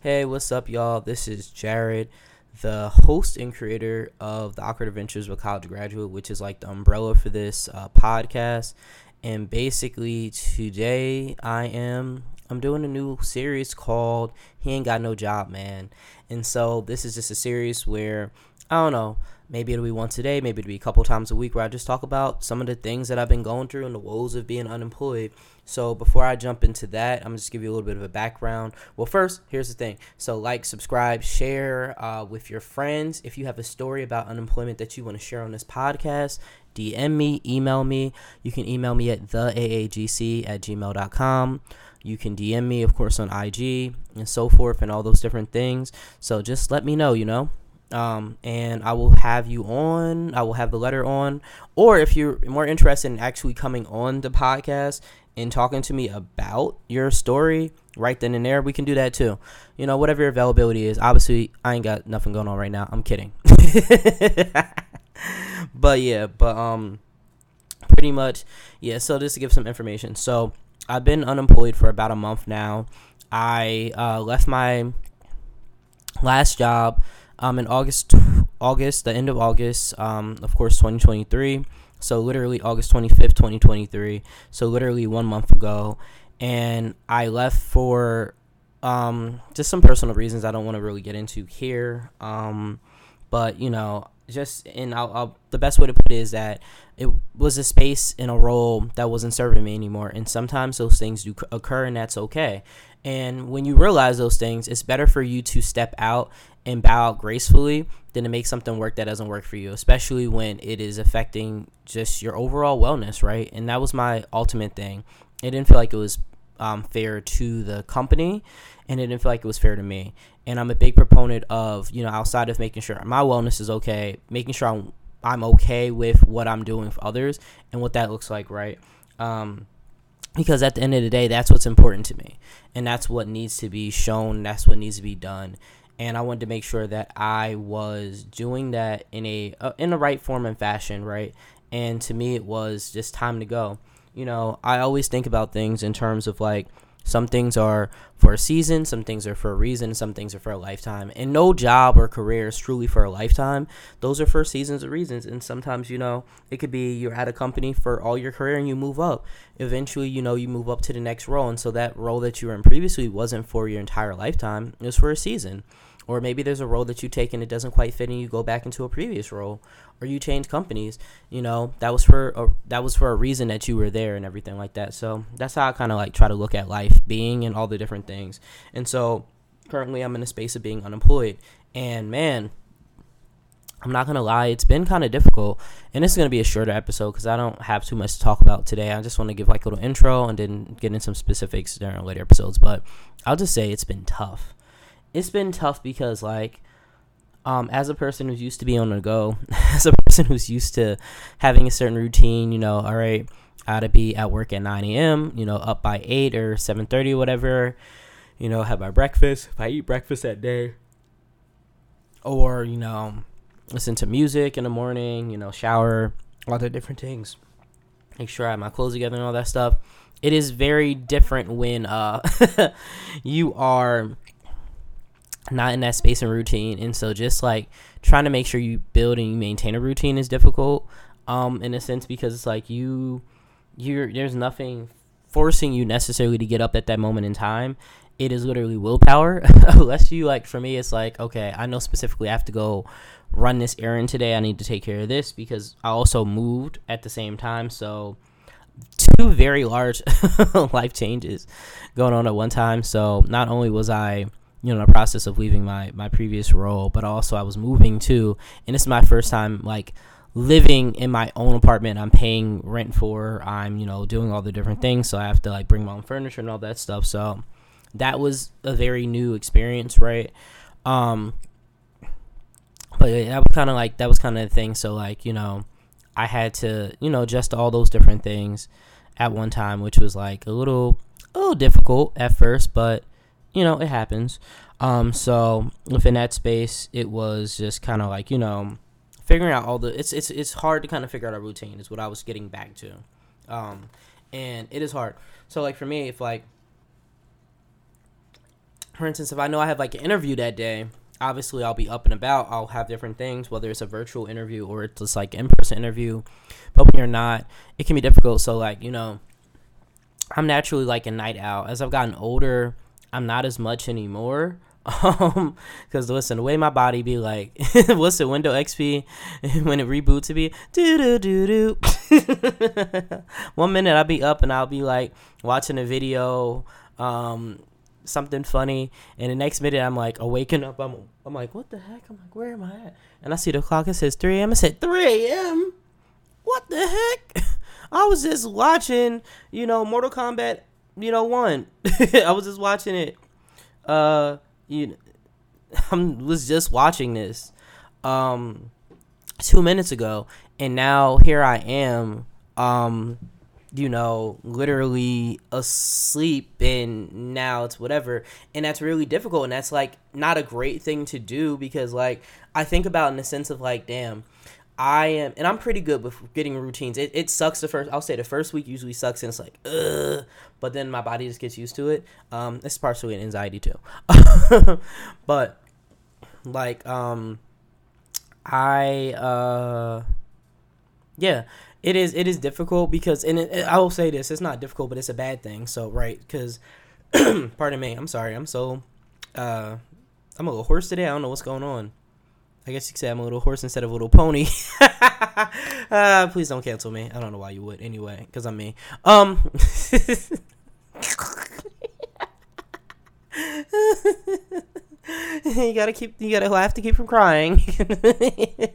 Hey, what's up, y'all? This is Jarrett, the host and creator of the Awkward Adventures with College Graduate, which is like the umbrella for this uh, podcast. And basically, today I am I'm doing a new series called "He Ain't Got No Job, Man." And so this is just a series where I don't know maybe it'll be once a day, maybe it'll be a couple times a week where I just talk about some of the things that I've been going through and the woes of being unemployed. So before I jump into that, I'm just give you a little bit of a background. Well, first, here's the thing. So like, subscribe, share uh, with your friends. If you have a story about unemployment that you want to share on this podcast, DM me, email me. You can email me at theaagc at gmail.com. You can DM me, of course, on IG and so forth and all those different things. So just let me know, you know um, and I will have you on. I will have the letter on. Or if you're more interested in actually coming on the podcast and talking to me about your story right then and there, we can do that too. You know, whatever your availability is. Obviously, I ain't got nothing going on right now. I'm kidding. but yeah, but um, pretty much, yeah. So just to give some information, so I've been unemployed for about a month now. I uh, left my last job um, in August, August, the end of August, um, of course, 2023. So literally August 25th, 2023. So literally one month ago, and I left for um, just some personal reasons I don't want to really get into here. Um, but you know, just and I'll, I'll, the best way to put it is that it was a space in a role that wasn't serving me anymore and sometimes those things do occur and that's okay and when you realize those things it's better for you to step out and bow out gracefully than to make something work that doesn't work for you especially when it is affecting just your overall wellness right? And that was my ultimate thing. It didn't feel like it was um, fair to the company and it didn't feel like it was fair to me. And i'm a big proponent of you know outside of making sure my wellness is okay making sure i'm i'm okay with what i'm doing for others and what that looks like right? Um, because at the end of the day that's what's important to me. And that's what needs to be shown. That's what needs to be done. And i wanted to make sure that i was doing that in a uh, in the right form and fashion right? And to me it was just time to go. You know i always think about things in terms of like some things are for a season, some things are for a reason, some things are for a lifetime. And no job or career is truly for a lifetime. Those are for seasons or reasons. And sometimes, you know, it could be you're at a company for all your career and you move up. Eventually, you know, you move up to the next role. And so that role that you were in previously wasn't for your entire lifetime, it was for a season. Or maybe there's a role that you take and it doesn't quite fit and you go back into a previous role or you change companies, you know, that was for a, that was for a reason that you were there and everything like that. So that's how I kind of like try to look at life, being and all the different things. And so currently I'm in a space of being unemployed. And man, I'm not gonna lie, it's been kind of difficult, and this is gonna be a shorter episode because I don't have too much to talk about today. I just want to give like a little intro and then get in some specifics during later episodes. But I'll just say it's been tough it's been tough because like um, as a person who's used to being on the go, as a person who's used to having a certain routine, you know, all right, I gotta be at work at 9 a.m., you know, up by 8 or 7.30 or whatever, you know, have my breakfast, if I eat breakfast that day, or, you know, listen to music in the morning, you know, shower, all the different things, make sure I have my clothes together and all that stuff. It is very different when uh, you are not in that space and routine. And so just like trying to make sure you build and you maintain a routine is difficult um in a sense because it's like you you're there's nothing forcing you necessarily to get up at that moment in time. It is literally willpower. Unless you like for me it's like okay i know specifically i have to go run this errand today. I need to take care of this because i also moved at the same time. So two very large life changes going on at one time. So not only was i you know the process of leaving my my previous role but also i was moving too and this is my first time like living in my own apartment. I'm paying rent for i'm you know doing all the different things so i have to like bring my own furniture and all that stuff so that was a very new experience right? Um but that was kind of like that was kind of the thing so like you know i had to you know adjust all those different things at one time which was like a little a little difficult at first but you know, it happens. Um, so within that space, it was just kind of like you know, figuring out all the. It's it's it's hard to kind of figure out a routine. Is what I was getting back to, um, and it is hard. So like for me, if like for instance, if I know I have like an interview that day, obviously I'll be up and about. I'll have different things, whether it's a virtual interview or it's just like in person interview. But when you're not, it can be difficult. So like you know, I'm naturally like a night owl. As I've gotten older, I'm not as much anymore. Um, because listen, the way my body be like, what's the Windows XP when it reboots to be do do do do. One minute I'll be up and I'll be like watching a video, um, something funny, and the next minute I'm like awaking up. I'm I'm like, what the heck? I'm like, where am I at? And I see the clock. It says 3 a.m. I said 3 a.m. What the heck? I was just watching, you know, Mortal Kombat, you know, one. I was just watching it. Uh, you, I was just watching this, um, two minutes ago, and now here I am, um, you know, literally asleep, and now it's whatever, and that's really difficult, and that's like not a great thing to do because like I think about in the sense of like, damn I am, and I'm pretty good with getting routines. It, it sucks the first. I'll say the first week usually sucks, and it's like, ugh. But then my body just gets used to it. Um, it's partially an anxiety too. but like, um, I uh, yeah, it is. It is difficult because, and it, I will say this: it's not difficult, but it's a bad thing. So right, because, pardon me, I'm sorry. I'm so, uh, I'm a little hoarse today. I don't know what's going on. I guess you could say I'm a little horse instead of a little pony. uh, please don't cancel me. I don't know why you would anyway, because I'm me. Um. you gotta keep. You gotta laugh to keep from crying. uh,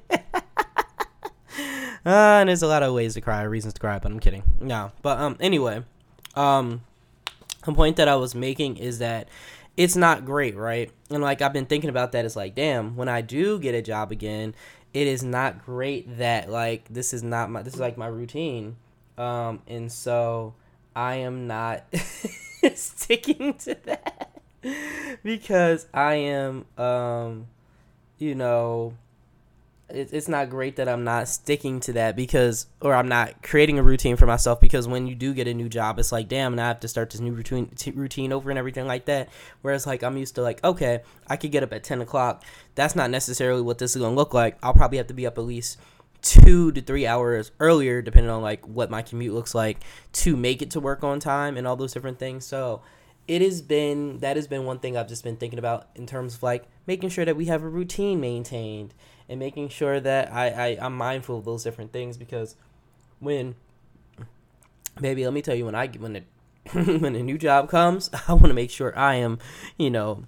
and there's a lot of ways to cry, reasons to cry, but I'm kidding. No, but um. Anyway, um, the point that I was making is that it's not great, right? And like I've been thinking about that. It's like, damn, when I do get a job again, it is not great that like this is not my this is like my routine. Um, and so I am not sticking to that because I am um, you know, it's not great that I'm not sticking to that because, or I'm not creating a routine for myself because when you do get a new job, it's like, damn, and I have to start this new routine t- routine over and everything like that. Whereas like I'm used to like, okay, I could get up at ten o'clock. That's not necessarily what this is gonna look like. I'll probably have to be up at least two to three hours earlier, depending on like what my commute looks like, to make it to work on time and all those different things. So it has been that has been one thing I've just been thinking about in terms of like making sure that we have a routine maintained and making sure that I, I I'm mindful of those different things because when baby let me tell you when I when the when a new job comes I want to make sure I am you know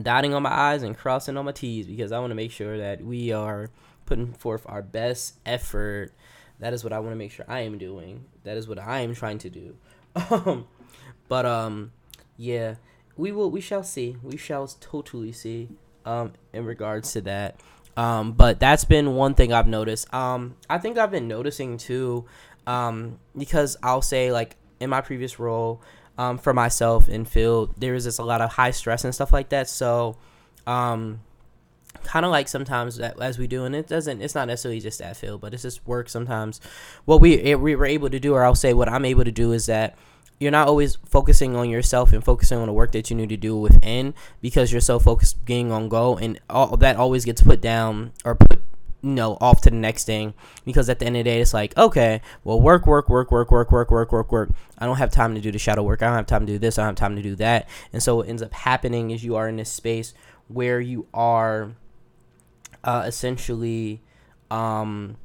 dotting on my I's and crossing on my T's because I want to make sure that we are putting forth our best effort. That is what I want to make sure I am doing. That is what I am trying to do. Um but um yeah we will we shall see. We shall totally see um in regards to that um, but that's been one thing I've noticed. Um, I think I've been noticing too, um, because I'll say like in my previous role, um, for myself in field, there is just a lot of high stress and stuff like that. So, um, kind of like sometimes as we do, and it doesn't, it's not necessarily just that field, but it's just work sometimes. What we it, we were able to do, or I'll say what I'm able to do, is that you're not always focusing on yourself and focusing on the work that you need to do within because you're so focused being on goal and all that always gets put down or put you know off to the next thing because at the end of the day it's like okay well work work work work work work work work work. I don't have time to do the shadow work. I don't have time to do this. I don't have time to do that. And so what ends up happening is you are in this space where you are uh, essentially um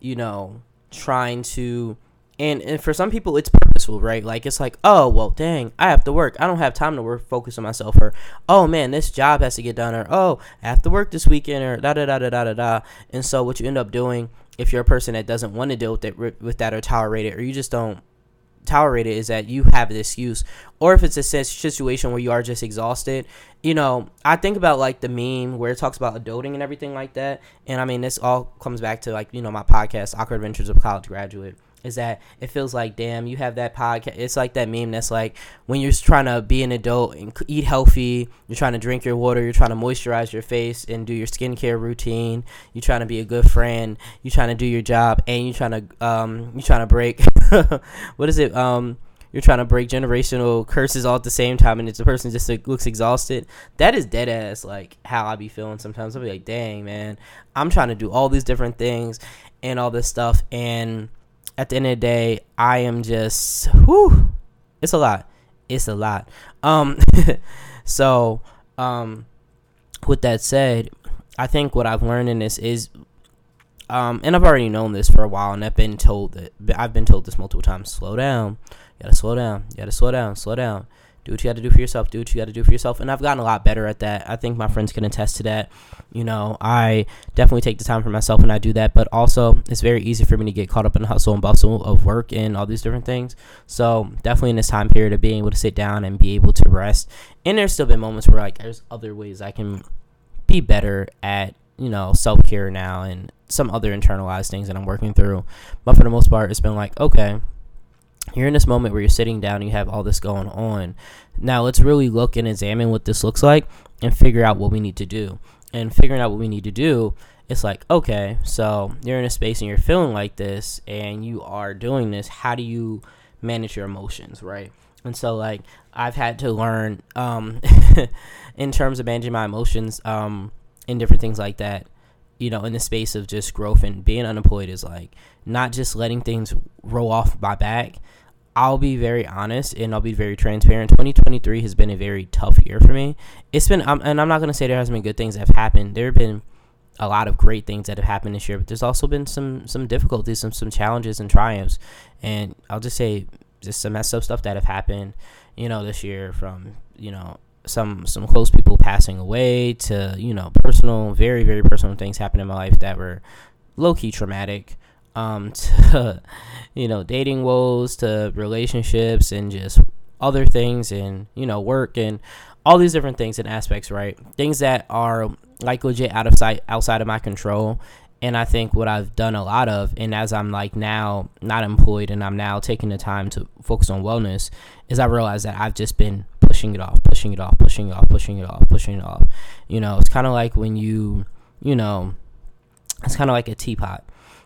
you know trying to and, and for some people it's purposeful right? Like it's like oh well dang i have to work. I don't have time to work focus on myself or oh man this job has to get done or oh i have to work this weekend or da da da da da da da. And so what you end up doing if you're a person that doesn't want to deal with it with that or tolerate it or you just don't tolerate it is that you have an excuse. Or if it's a situation where you are just exhausted you know i think about like the meme where it talks about adulting and everything like that. And i mean this all comes back to like you know my podcast awkward adventures of college graduate is that it feels like damn you have that podcast it's like that meme that's like when you're trying to be an adult and eat healthy you're trying to drink your water you're trying to moisturize your face and do your skincare routine you're trying to be a good friend you're trying to do your job and you're trying to um you're trying to break what is it um you're trying to break generational curses all at the same time, and it's the person just like, looks exhausted. That is dead ass like how I be feeling sometimes. I'll be like, dang man, I'm trying to do all these different things and all this stuff, and at the end of the day, I am just whew, it's a lot. It's a lot. Um, so um, with that said, I think what I've learned in this is um, and I've already known this for a while, and I've been told that I've been told this multiple times. Slow down. You gotta slow down. You gotta slow down. Slow down. Do what you got to do for yourself. Do what you got to do for yourself. And I've gotten a lot better at that. I think my friends can attest to that. You know, I definitely take the time for myself when I do that. But also, it's very easy for me to get caught up in the hustle and bustle of work and all these different things. So definitely in this time period of being able to sit down and be able to rest. And there's still been moments where like there's other ways I can be better at you know self care now and some other internalized things that I'm working through. But for the most part, it's been like, okay, you're in this moment where you're sitting down and you have all this going on. Now let's really look and examine what this looks like and figure out what we need to do. And figuring out what we need to do, it's like, okay, so you're in a space and you're feeling like this and you are doing this. How do you manage your emotions, right? And so like I've had to learn um in terms of managing my emotions um and different things like that you know, in the space of just growth and being unemployed is like not just letting things roll off my back. I'll be very honest and I'll be very transparent. 2023 has been a very tough year for me. It's been, um, and I'm not going to say there hasn't been good things that have happened. There have been a lot of great things that have happened this year, but there's also been some some difficulties, some some challenges and triumphs. And I'll just say just some messed up stuff that have happened, you know, this year from you know some some close people passing away to you know personal very very personal things happened in my life that were low key traumatic um to you know dating woes to relationships and just other things and you know work and all these different things and aspects right things that are like legit out of sight outside of my control and I think what I've done a lot of, and as I'm like now not employed and I'm now taking the time to focus on wellness, is I realize that I've just been pushing it off, pushing it off, pushing it off, pushing it off, pushing it off. You know, it's kind of like when you, you know, it's kind of like a teapot.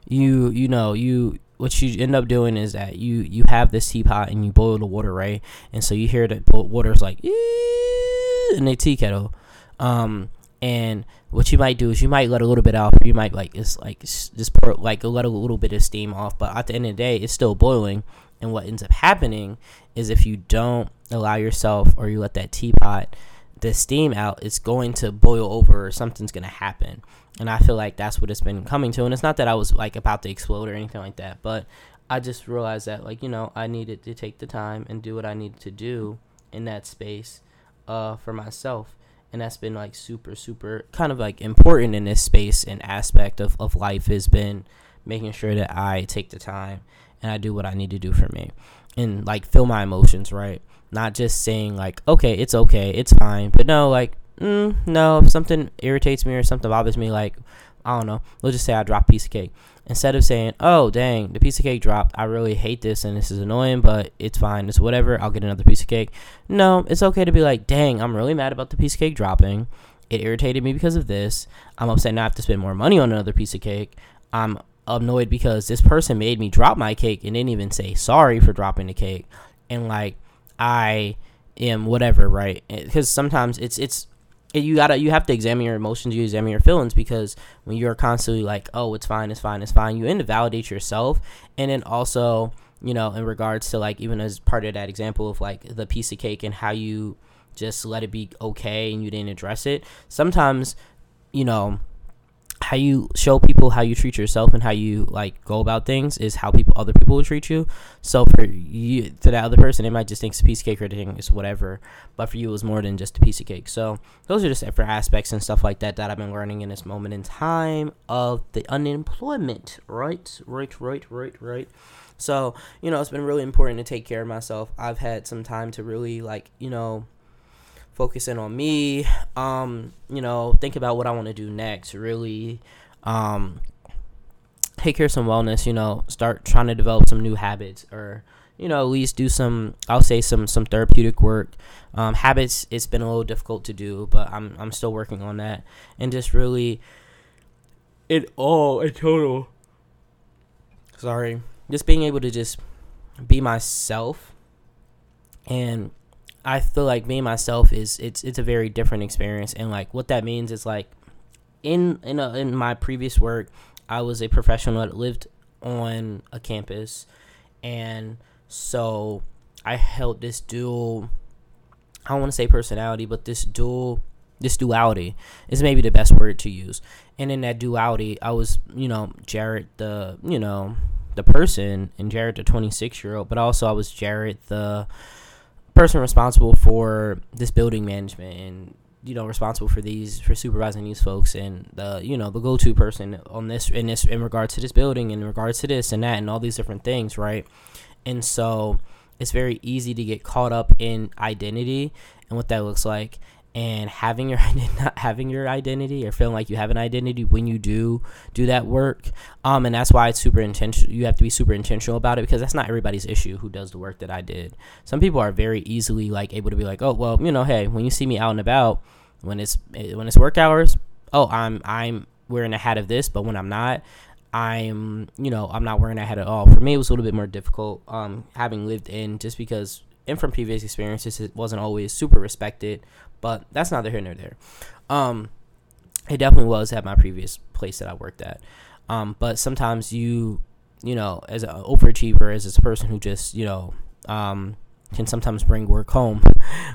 You, you know, you what you end up doing is that you you have this teapot and you boil the water right, and so you hear the water's like in the tea kettle, um, and what you might do is you might let a little bit off. You might like it's like just pour like let a little bit of steam off, but at the end of the day, it's still boiling. And what ends up happening is if you don't allow yourself or you let that teapot the steam out, it's going to boil over or something's going to happen. And I feel like that's what it's been coming to. And it's not that I was like about to explode or anything like that, but I just realized that like, you know, I needed to take the time and do what I needed to do in that space uh, for myself. And that's been like super, super kind of like important in this space and aspect of, of life has been making sure that I take the time and I do what I need to do for me and like feel my emotions, right? Not just saying like, okay, it's okay, it's fine, but no, like, mm, no, if something irritates me or something bothers me, like, I don't know, let's just say I drop a piece of cake. Instead of saying, oh, dang, the piece of cake dropped, I really hate this and this is annoying, but it's fine, it's whatever, I'll get another piece of cake. No, it's okay to be like, dang, I'm really mad about the piece of cake dropping. It irritated me because of this. I'm upset now I have to spend more money on another piece of cake. I'm annoyed because this person made me drop my cake and didn't even say sorry for dropping the cake and like i am whatever right? Because sometimes it's it's you gotta you have to examine your emotions you examine your feelings because when you're constantly like oh it's fine it's fine it's fine you end to validate yourself. And then also you know in regards to like even as part of that example of like the piece of cake and how you just let it be okay and you didn't address it sometimes you know how you show people how you treat yourself and how you like go about things is how people other people will treat you. So for you to that other person, they might just think it's a piece of cake or they think it's whatever. But for you, it was more than just a piece of cake. So those are just different aspects and stuff like that that I've been learning in this moment in time of the unemployment. Right, right, right, right, right. So you know, it's been really important to take care of myself. I've had some time to really like you know focusing on me um you know think about what i want to do next really. Um take care of some wellness you know start trying to develop some new habits or you know at least do some i'll say some some therapeutic work. Um, habits it's been a little difficult to do but i'm i'm still working on that. And just really it all in total sorry just being able to just be myself and I feel like being myself is it's it's a very different experience, and like what that means is like in in a, in my previous work, I was a professional that lived on a campus, and so I held this dual. I don't want to say personality, but this dual this duality is maybe the best word to use. And in that duality, I was, you know, Jarrett the, you know, the person and Jarrett the 26 year old, but also I was Jarrett the person responsible for this building management and you know responsible for these for supervising these folks and the you know the go-to person on this in this in regards to this building in regards to this and that and all these different things right? And so it's very easy to get caught up in identity and what that looks like and having your not having your identity or feeling like you have an identity when you do do that work um and that's why it's super intentional you have to be super intentional about it because that's not everybody's issue who does the work that I did. Some people are very easily like able to be like oh well you know hey when you see me out and about when it's eh, when it's work hours oh I'm I'm wearing a hat of this but when I'm not I'm you know I'm not wearing that hat at all. For me it was a little bit more difficult um having lived in just because and from previous experiences, it wasn't always super respected, but that's neither here nor there. Um, it definitely was at my previous place that I worked at. Um, but sometimes you, you know, as an overachiever, as a person who just, you know, um, can sometimes bring work home.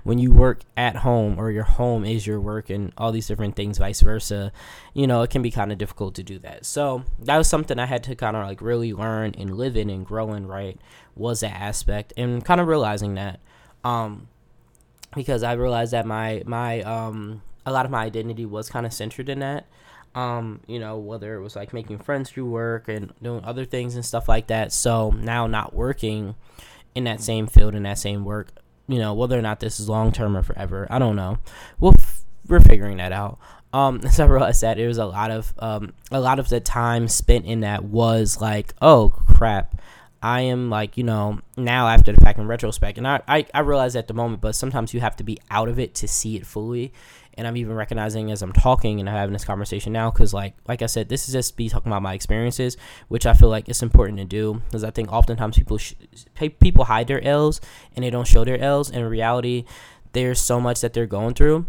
When you work at home or your home is your work and all these different things, vice versa, you know, it can be kind of difficult to do that. So that was something I had to kind of like really learn and live in and grow in, right? Was that aspect and kind of realizing that. Um, because I realized that my, my, um, a lot of my identity was kind of centered in that. Um, you know, whether it was like making friends through work and doing other things and stuff like that. So now not working, in that same field in that same work. You know, whether or not this is long term or forever, I don't know. We'll f- we're figuring that out. Um, so I realized that it was a lot of um, a lot of the time spent in that was like, oh crap, I am like, you know, now after the fact in retrospect, and I, I, I realize at the moment, but sometimes you have to be out of it to see it fully and I'm even recognizing as I'm talking and i having this conversation now because like like I said, this is just be talking about my experiences, which I feel like it's important to do because I think oftentimes people sh- people hide their L's and they don't show their L's. In reality, there's so much that they're going through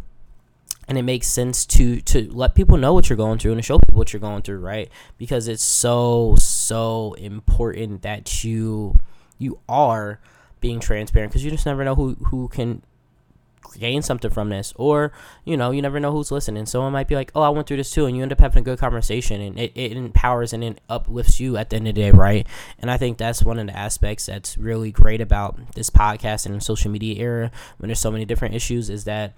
and it makes sense to to let people know what you're going through and to show people what you're going through right? Because it's so so important that you you are being transparent because you just never know who who can gain something from this or you know you never know who's listening. Someone might be like oh i went through this too and you end up having a good conversation and it, it empowers and it uplifts you at the end of the day right? And i think that's one of the aspects that's really great about this podcast and social media era when there's so many different issues is that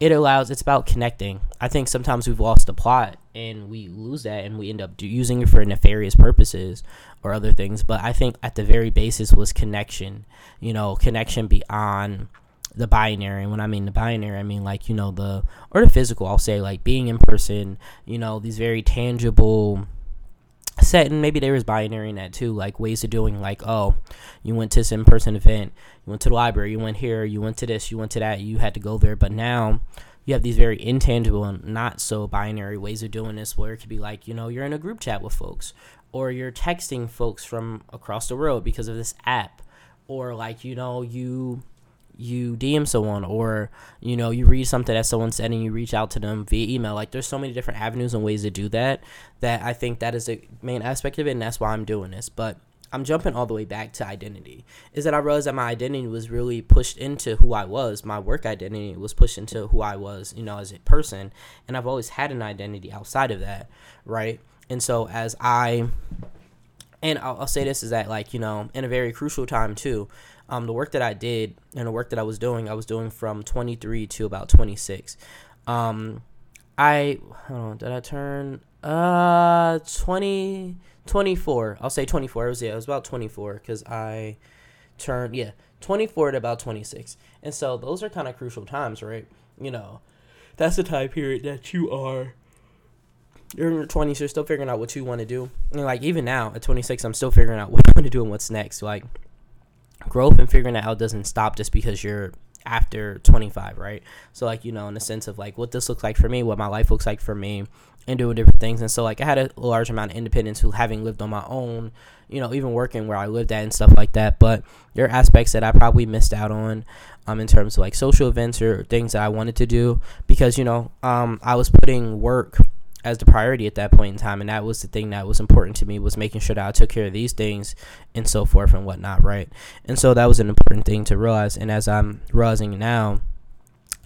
it allows it's about connecting i think sometimes we've lost the plot and we lose that and we end up using it for nefarious purposes or other things but i think at the very basis was connection you know connection beyond the binary. And when I mean the binary, I mean like, you know, the, or the physical, I'll say, like being in person, you know, these very tangible set. And maybe there is binary in that too, like ways of doing, like, oh, you went to this in person event, you went to the library, you went here, you went to this, you went to that, you had to go there. But now, you have these very intangible and not so binary ways of doing this where it could be like you know you're in a group chat with folks or you're texting folks from across the world because of this app or like you know you you DM someone or you know you read something that someone said and you reach out to them via email. Like there's so many different avenues and ways to do that that I think that is the main aspect of it and that's why I'm doing this. But I'm jumping all the way back to identity is that I realized that my identity was really pushed into who I was. My work identity was pushed into who I was you know as a person and I've always had an identity outside of that right? And so as I and I'll, I'll say this is that like you know in a very crucial time too um, the work that I did and the work that I was doing, I was doing from 23 to about 26. Um, I on, did I turn uh 20 24? I'll say 24. It was yeah, it was about 24 because I turned yeah 24 to about 26, and so those are kind of crucial times, right? You know, that's the time period that you are you're in your 20s, you're still figuring out what you want to do. And like even now at 26, I'm still figuring out what I want to do and what's next. Like growth and figuring that out doesn't stop just because you're after 25, right? So like, you know, in the sense of like what this looks like for me, what my life looks like for me and doing different things. And so like I had a large amount of independence who having lived on my own, you know, even working where I lived at and stuff like that. But there are aspects that I probably missed out on um in terms of like social events or things that I wanted to do because, you know, um I was putting work as the priority at that point in time and that was the thing that was important to me was making sure that i took care of these things and so forth and whatnot right? And so that was an important thing to realize and as i'm realizing now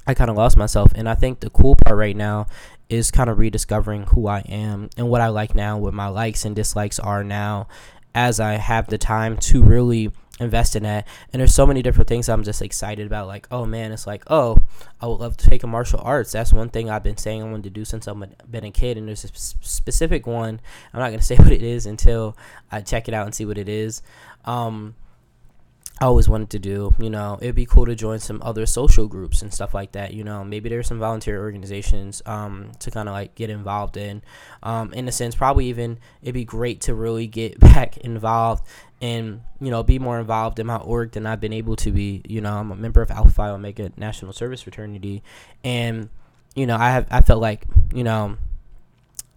i kind of lost myself and i think the cool part right now is kind of rediscovering who i am and what i like now what my likes and dislikes are now as i have the time to really invest in that. And there's so many different things I'm just excited about. Like, oh man, it's like, oh, I would love to take a martial arts. That's one thing I've been saying I wanted to do since I've been a kid. And there's a specific one. I'm not gonna say what it is until I check it out and see what it is. Um, I always wanted to do. You know, it'd be cool to join some other social groups and stuff like that. You know, maybe there's some volunteer organizations um, to kind of like get involved in. Um, in a sense, probably even it'd be great to really get back involved and you know be more involved in my org than I've been able to be. You know, I'm a member of Alpha Phi Omega National Service Fraternity, and you know I have I felt like you know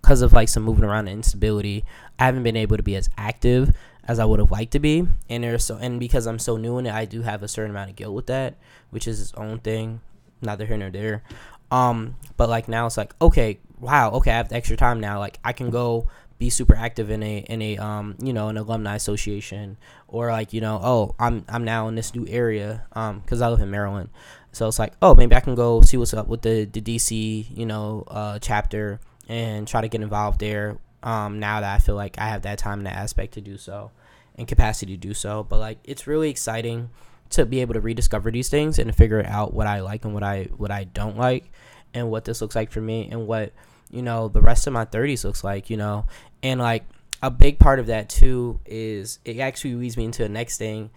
because of like some moving around and instability, I haven't been able to be as active as I would have liked to be. And there's so and because I'm so new in it, I do have a certain amount of guilt with that, which is its own thing. Neither here nor there. Um, but like now it's like okay, wow, okay, I have extra time now. Like I can go be super active in a in a um you know an alumni association or like you know oh I'm I'm now in this new area um because I live in Maryland so it's like oh maybe I can go see what's up with the the DC you know uh chapter and try to get involved there um now that I feel like I have that time and aspect to do so and capacity to do so. But like it's really exciting to be able to rediscover these things and figure out what I like and what I what I don't like and what this looks like for me and what you know the rest of my 30s looks like you know. And like a big part of that too is it actually leads me into the next thing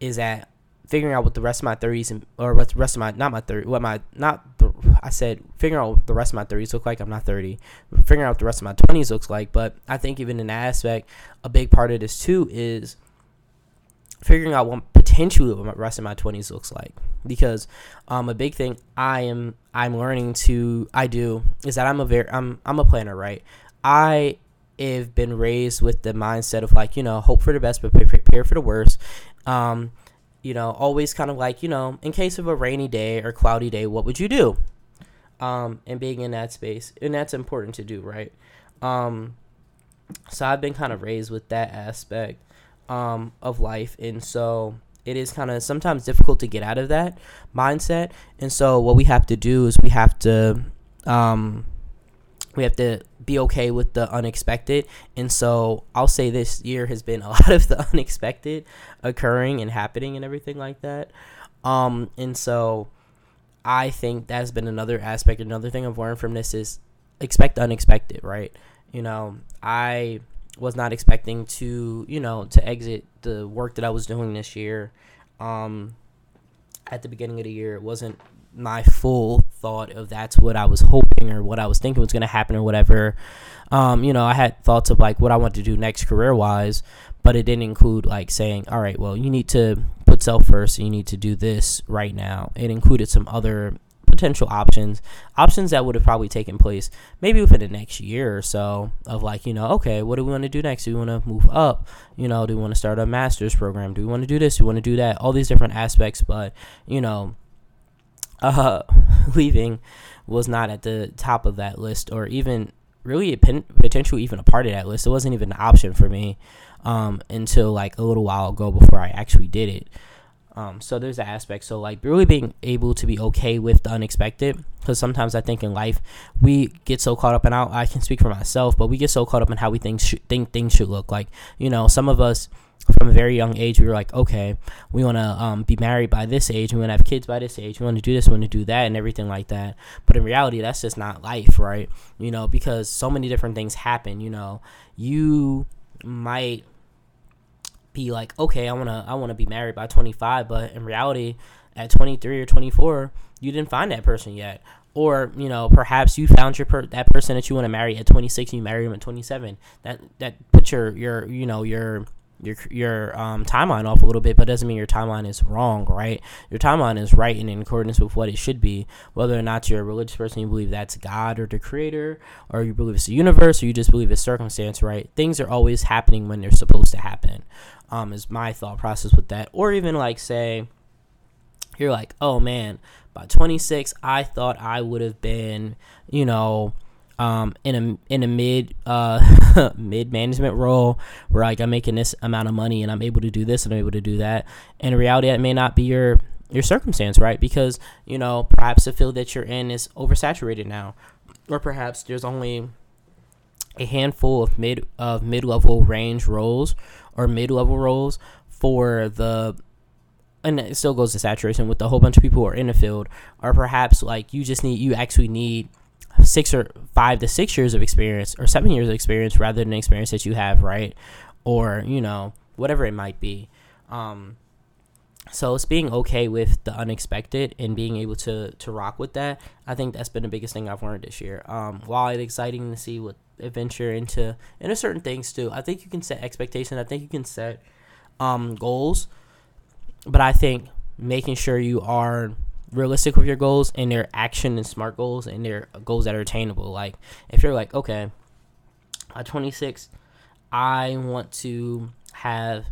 is that figuring out what the rest of my 30s and or what the rest of my not my 30 what my not the I said figuring out what the rest of my 30s look like I'm not 30 figuring out what the rest of my 20s looks like but I think even in that aspect a big part of this too is figuring out what potentially what rest of my 20s looks like. Because um, a big thing I am I'm learning to I do is that I'm a very I'm I'm a planner right? I have been raised with the mindset of like you know hope for the best but prepare for the worst. Um, you know always kind of like you know in case of a rainy day or cloudy day what would you do um, and being in that space and that's important to do right um, so I've been kind of raised with that aspect um, of life. And so it is kind of sometimes difficult to get out of that mindset. And so what we have to do is we have to um, we have to be okay with the unexpected. And so I'll say this year has been a lot of the unexpected occurring and happening and everything like that. Um, and so I think that's been another aspect. Another thing I've learned from this is expect unexpected, right? You know, I was not expecting to, you know, to exit the work that I was doing this year. Um, at the beginning of the year, it wasn't my full thought of that's what I was hoping or what I was thinking was going to happen or whatever. Um, you know, I had thoughts of like what I want to do next career wise, but it didn't include like saying, all right, well, you need to put self first and you need to do this right now. It included some other potential options, options that would have probably taken place maybe within the next year or so of like, you know, okay, what do we want to do next? Do we want to move up? You know, do we want to start a master's program? Do we want to do this? Do we want to do that? All these different aspects, but, you know, uh, leaving was not at the top of that list or even really potentially even a part of that list. It wasn't even an option for me um, until like a little while ago before I actually did it. Um, so there's that aspect. So like really being able to be okay with the unexpected, because sometimes I think in life we get so caught up, and I, I can speak for myself, but we get so caught up in how we think sh- think things should look. Like you know, some of us from a very young age we were like, okay, we want to um, be married by this age, we want to have kids by this age, we want to do this, we want to do that, and everything like that. But in reality, that's just not life, right? You know, because so many different things happen. You know, you might be like, okay, I wanna I wanna be married by 25, but in reality, at 23 or 24, you didn't find that person yet. Or you know, perhaps you found your per- that person that you want to marry at 26, and you marry him at 27. That that puts your your you know your your your um, timeline off a little bit, but doesn't mean your timeline is wrong, right? Your timeline is right and in accordance with what it should be. Whether or not you're a religious person, you believe that's God or the Creator, or you believe it's the universe, or you just believe it's circumstance, right? Things are always happening when they're supposed to happen. Um, is my thought process with that, or even like say, you're like, oh man, by 26, I thought I would have been, you know um, in a in a mid uh, mid management role where like I'm making this amount of money and I'm able to do this and I'm able to do that. And in reality, that may not be your your circumstance, right? Because you know perhaps the field that you're in is oversaturated now, or perhaps there's only a handful of mid of mid level range roles or mid level roles for the and it still goes to saturation with a whole bunch of people who are in the field, or perhaps like you just need you actually need six or five to six years of experience or seven years of experience rather than experience that you have, right? Or, you know, whatever it might be. Um, so it's being okay with the unexpected and being able to to rock with that. I think that's been the biggest thing I've learned this year. Um, while it's exciting to see what adventure into into certain things too. I think you can set expectations. I think you can set um, goals, but I think making sure you are realistic with your goals and their action and smart goals and their goals that are attainable. Like if you're like, okay, at 26, I want to have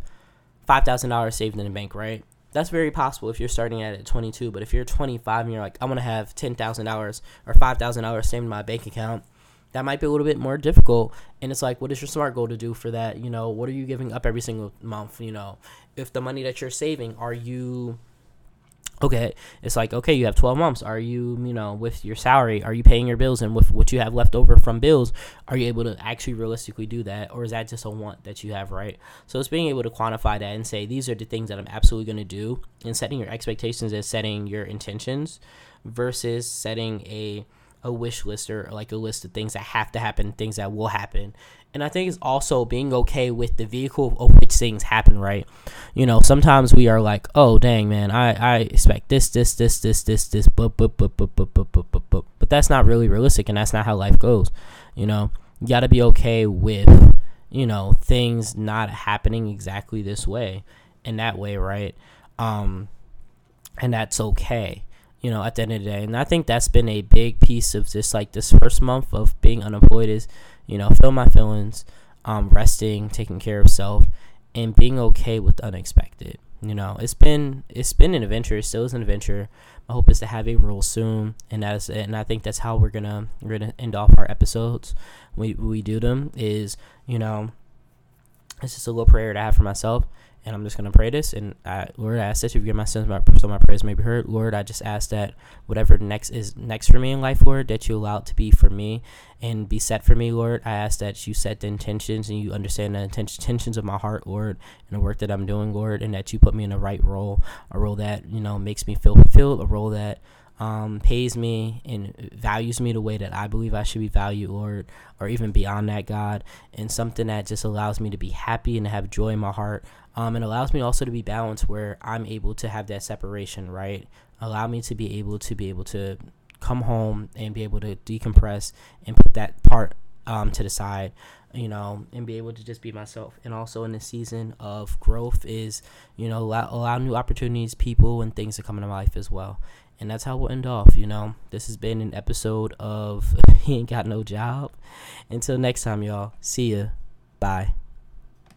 five thousand dollars saved in the bank, right? That's very possible if you're starting at at 22. But if you're 25 and you're like, I want to have ten thousand dollars or five thousand dollars saved in my bank account, that might be a little bit more difficult. And it's like, what is your smart goal to do for that? You know, what are you giving up every single month? You know, if the money that you're saving, are you okay it's like okay you have 12 months. Are you you know with your salary are you paying your bills? And with what you have left over from bills are you able to actually realistically do that? Or is that just a want that you have right? So it's being able to quantify that and say these are the things that i'm absolutely going to do and setting your expectations and setting your intentions versus setting a a wish list or like a list of things that have to happen things that will happen and I think it's also being okay with the vehicle of which things happen, right? You know, sometimes we are like, oh dang man, I, I expect this, this, this, this, this, this, but but but but but but but but but but that's not really realistic and that's not how life goes. You know, you gotta be okay with, you know, things not happening exactly this way in that way, right? Um and that's okay you know, at the end of the day. And I think that's been a big piece of just like this first month of being unemployed is you know, feel my feelings, um, resting, taking care of self, and being okay with the unexpected. You know, it's been it's been an adventure. It still is an adventure. My hope is to have a rule soon, and that's it. And I think that's how we're gonna we're gonna end off our episodes. We we do them is you know, it's just a little prayer to have for myself and I'm just gonna pray this. And I, Lord, I ask that you forgive my sins, so my prayers may be heard. Lord, I just ask that whatever next is next for me in life, Lord, that you allow it to be for me and be set for me, Lord. I ask that you set the intentions and you understand the intentions of my heart, Lord, and the work that I'm doing, Lord, and that you put me in the right role, a role that you know makes me feel fulfilled, a role that um, pays me and values me the way that I believe I should be valued, Lord, or even beyond that, God, and something that just allows me to be happy and to have joy in my heart. Um, and allows me also to be balanced where I'm able to have that separation, right? Allow me to be able to be able to come home and be able to decompress and put that part um, to the side you know, and be able to just be myself. And also in the season of growth is, you know, allow, allow new opportunities, people, and things to come into my life as well. And that's how we'll end off, you know. This has been an episode of He Ain't Got No Job. Until next time, y'all. See ya. Bye.